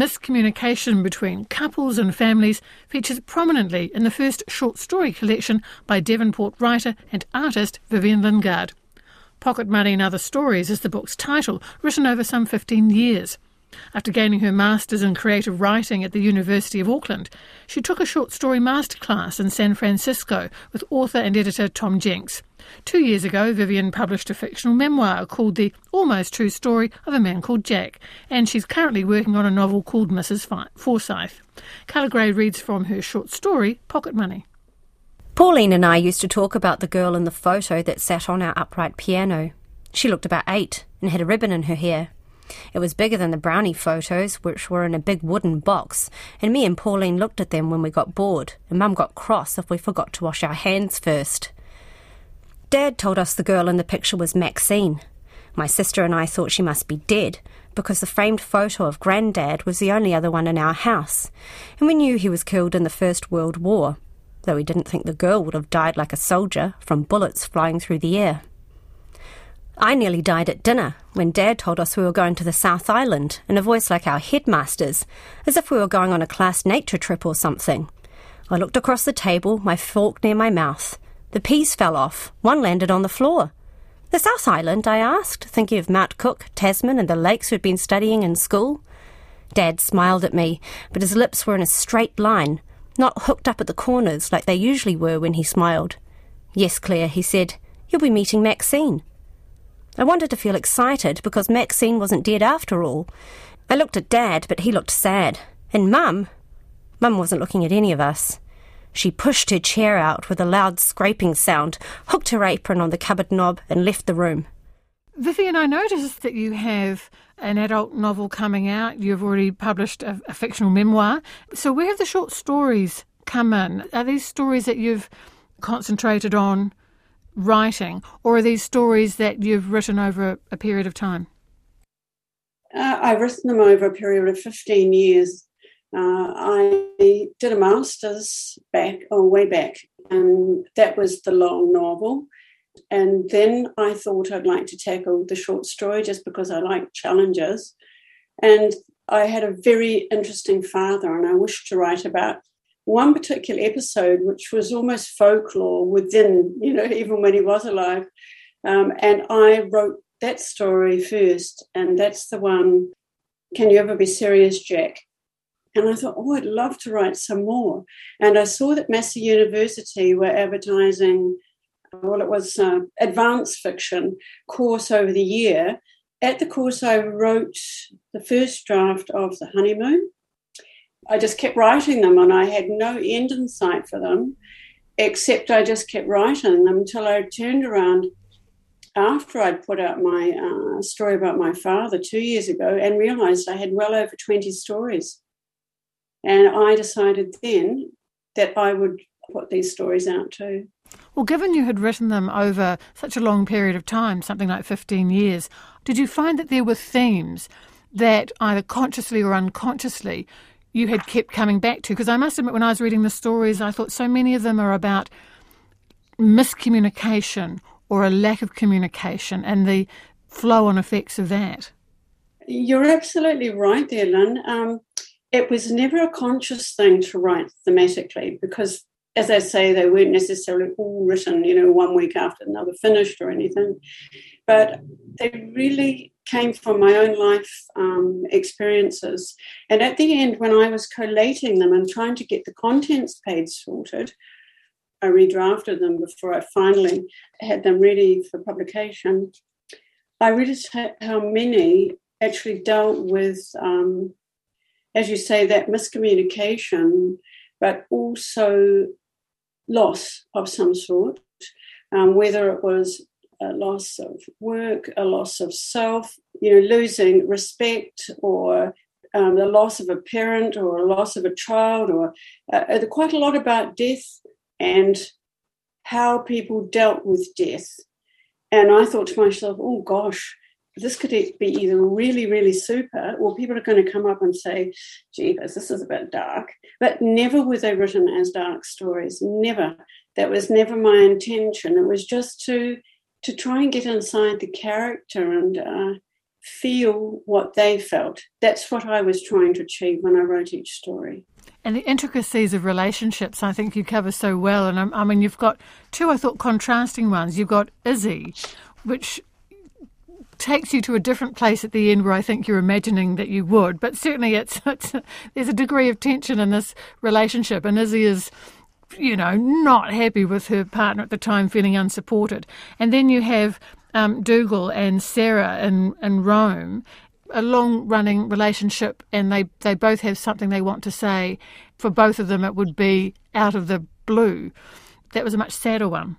miscommunication between couples and families features prominently in the first short story collection by Devonport writer and artist Vivienne Lingard. Pocket Money and Other Stories is the book's title, written over some 15 years. After gaining her master's in creative writing at the University of Auckland, she took a short story masterclass in San Francisco with author and editor Tom Jenks. Two years ago, Vivienne published a fictional memoir called The Almost True Story of a Man Called Jack, and she's currently working on a novel called Mrs. Forsyth. Carla Gray reads from her short story, Pocket Money. Pauline and I used to talk about the girl in the photo that sat on our upright piano. She looked about eight and had a ribbon in her hair. It was bigger than the brownie photos, which were in a big wooden box, and me and Pauline looked at them when we got bored, and Mum got cross if we forgot to wash our hands first. Dad told us the girl in the picture was Maxine. My sister and I thought she must be dead, because the framed photo of Grandad was the only other one in our house, and we knew he was killed in the First World War, though we didn't think the girl would have died like a soldier from bullets flying through the air. I nearly died at dinner when Dad told us we were going to the South Island in a voice like our headmaster's, as if we were going on a class nature trip or something. I looked across the table, my fork near my mouth. The peas fell off. One landed on the floor. The South Island? I asked, thinking of Mount Cook, Tasman, and the lakes we'd been studying in school. Dad smiled at me, but his lips were in a straight line, not hooked up at the corners like they usually were when he smiled. Yes, Claire, he said, you'll be meeting Maxine. I wanted to feel excited because Maxine wasn't dead after all. I looked at Dad, but he looked sad. And Mum? Mum wasn't looking at any of us. She pushed her chair out with a loud scraping sound, hooked her apron on the cupboard knob, and left the room. Vivienne, I noticed that you have an adult novel coming out. You've already published a, a fictional memoir. So, where have the short stories come in? Are these stories that you've concentrated on writing, or are these stories that you've written over a period of time? Uh, I've written them over a period of 15 years. Uh, I did a master's back, or oh, way back, and that was the long novel. And then I thought I'd like to tackle the short story just because I like challenges. And I had a very interesting father, and I wished to write about one particular episode, which was almost folklore within, you know, even when he was alive. Um, and I wrote that story first, and that's the one, Can You Ever Be Serious, Jack? And I thought, oh, I'd love to write some more. And I saw that Massey University were advertising, well, it was uh, advanced fiction course over the year. At the course, I wrote the first draft of The Honeymoon I just kept writing them and I had no end in sight for them, except I just kept writing them until I turned around after I'd put out my uh, story about my father two years ago and realized I had well over 20 stories. And I decided then that I would put these stories out too. Well, given you had written them over such a long period of time, something like 15 years, did you find that there were themes that either consciously or unconsciously you had kept coming back to? Because I must admit, when I was reading the stories, I thought so many of them are about miscommunication or a lack of communication and the flow on effects of that. You're absolutely right there, Lynn. Um, it was never a conscious thing to write thematically because, as I say, they weren't necessarily all written, you know, one week after another finished or anything. But they really came from my own life um, experiences. And at the end, when I was collating them and trying to get the contents page sorted, I redrafted them before I finally had them ready for publication. I realized how many actually dealt with, um, as you say, that miscommunication, but also loss of some sort, um, whether it was a loss of work, a loss of self, you know, losing respect or um, the loss of a parent or a loss of a child, or uh, uh, quite a lot about death and how people dealt with death. And I thought to myself, oh gosh, this could be either really, really super, or people are going to come up and say, Jeepers, this is a bit dark. But never were they written as dark stories. Never. That was never my intention. It was just to to try and get inside the character and uh, feel what they felt. That's what I was trying to achieve when I wrote each story. And the intricacies of relationships, I think you cover so well. And I, I mean, you've got two, I thought, contrasting ones. You've got Izzy, which takes you to a different place at the end where I think you're imagining that you would. But certainly, it's, it's there's a degree of tension in this relationship, and Izzy is, you know, not happy with her partner at the time, feeling unsupported. And then you have um, Dougal and Sarah in in Rome, a long running relationship and they, they both have something they want to say. For both of them, it would be out of the blue. That was a much sadder one.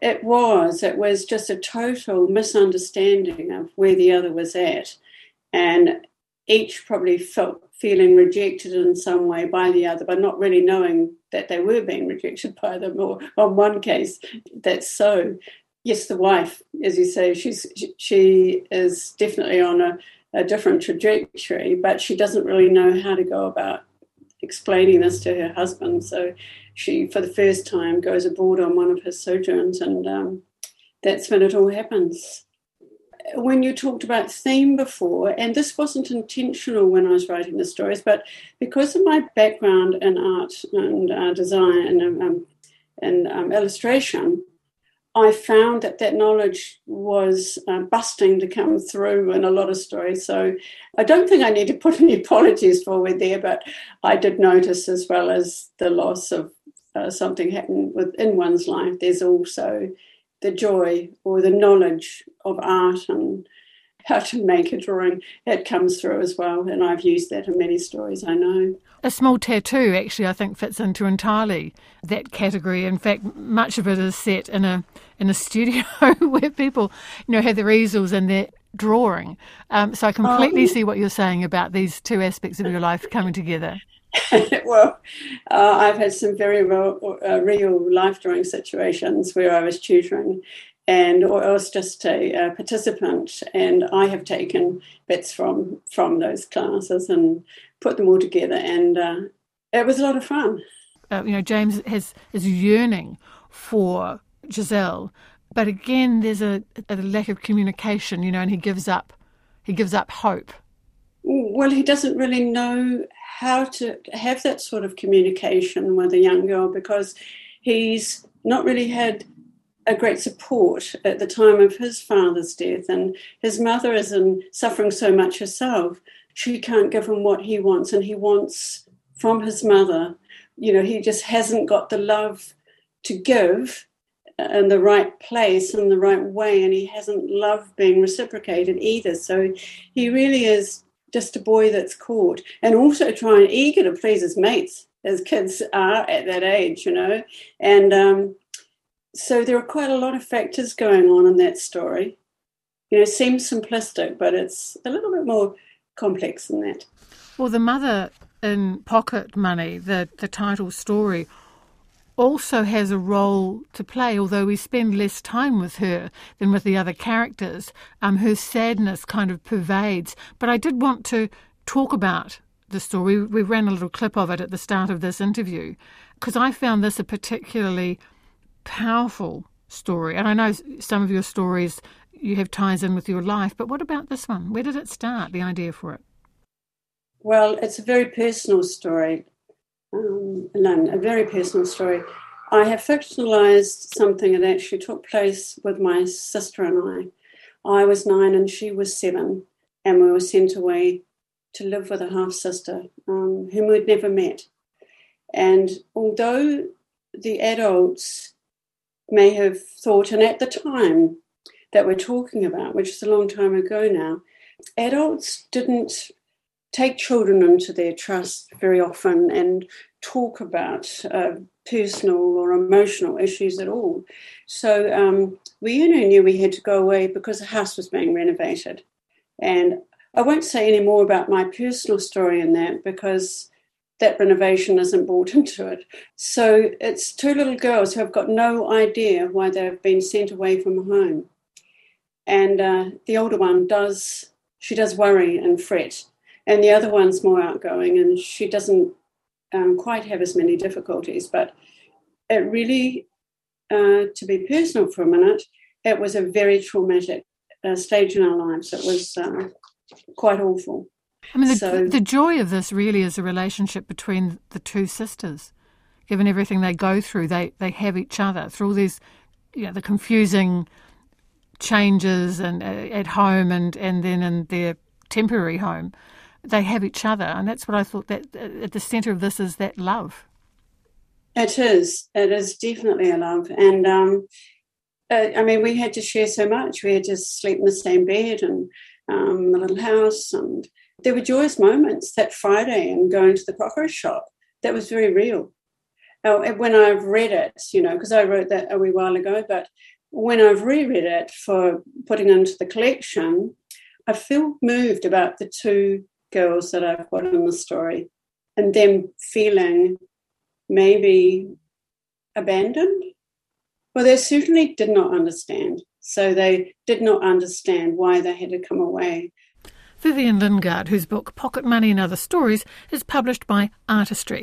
It was. It was just a total misunderstanding of where the other was at. And each probably felt feeling rejected in some way by the other, but not really knowing that they were being rejected by them. Or on one case, that's so yes, the wife, as you say, she's she is definitely on a, a different trajectory, but she doesn't really know how to go about explaining this to her husband. So she, for the first time, goes abroad on one of his sojourns, and um, that's when it all happens. When you talked about theme before, and this wasn't intentional when I was writing the stories, but because of my background in art and uh, design and, um, and um, illustration, I found that that knowledge was uh, busting to come through in a lot of stories. So I don't think I need to put any apologies forward there, but I did notice as well as the loss of uh, something happened within one's life, there's also the joy or the knowledge of art and how to make a drawing. it comes through as well, and I've used that in many stories I know. A small tattoo actually, I think, fits into entirely that category. In fact, much of it is set in a in a studio where people, you know, have their easels and their drawing. Um, so I completely um, see what you're saying about these two aspects of your life coming together. well, uh, I've had some very real, uh, real life drawing situations where I was tutoring and or else just a, a, participant. And I have taken bits from from those classes and put them all together, and uh, it was a lot of fun. Uh, you know, James has is yearning for Giselle, but again, there's a, a lack of communication. You know, and he gives up. He gives up hope. Well, he doesn't really know how to have that sort of communication with a young girl because he's not really had a great support at the time of his father's death, and his mother is in, suffering so much herself. She can't give him what he wants, and he wants from his mother. You know, he just hasn't got the love to give in the right place in the right way, and he hasn't loved being reciprocated either. So he really is just a boy that's caught, and also trying eager to please his mates, as kids are at that age, you know, and um, so there are quite a lot of factors going on in that story. You know, seems simplistic, but it's a little bit more complex than that. Well, the mother in Pocket Money, the, the title story, also has a role to play, although we spend less time with her than with the other characters. Um, her sadness kind of pervades. But I did want to talk about the story. We ran a little clip of it at the start of this interview because I found this a particularly powerful story. And I know some of your stories you have ties in with your life, but what about this one? Where did it start, the idea for it? Well, it's a very personal story, um, a very personal story. I have fictionalized something that actually took place with my sister and I. I was nine and she was seven, and we were sent away to live with a half sister um, whom we'd never met. And although the adults may have thought, and at the time that we're talking about, which is a long time ago now, adults didn't take children into their trust very often and talk about uh, personal or emotional issues at all. So um, we only knew we had to go away because the house was being renovated. And I won't say any more about my personal story in that because that renovation isn't brought into it. So it's two little girls who have got no idea why they've been sent away from home. And uh, the older one does, she does worry and fret. And the other one's more outgoing and she doesn't um, quite have as many difficulties. But it really, uh, to be personal for a minute, it was a very traumatic uh, stage in our lives. It was uh, quite awful. I mean, the, so, the joy of this really is a relationship between the two sisters. Given everything they go through, they, they have each other through all these, you know, the confusing changes and uh, at home and, and then in their temporary home. They have each other, and that's what I thought. That uh, at the centre of this is that love. It is. It is definitely a love, and um, uh, I mean, we had to share so much. We had to sleep in the same bed and um, the little house, and there were joyous moments that Friday and going to the crockery shop. That was very real. Uh, when I've read it, you know, because I wrote that a wee while ago, but when I've reread it for putting into the collection, I feel moved about the two girls that I've got in the story and them feeling maybe abandoned. Well, they certainly did not understand. So they did not understand why they had to come away. Vivienne Lingard, whose book Pocket Money and Other Stories is published by Artistry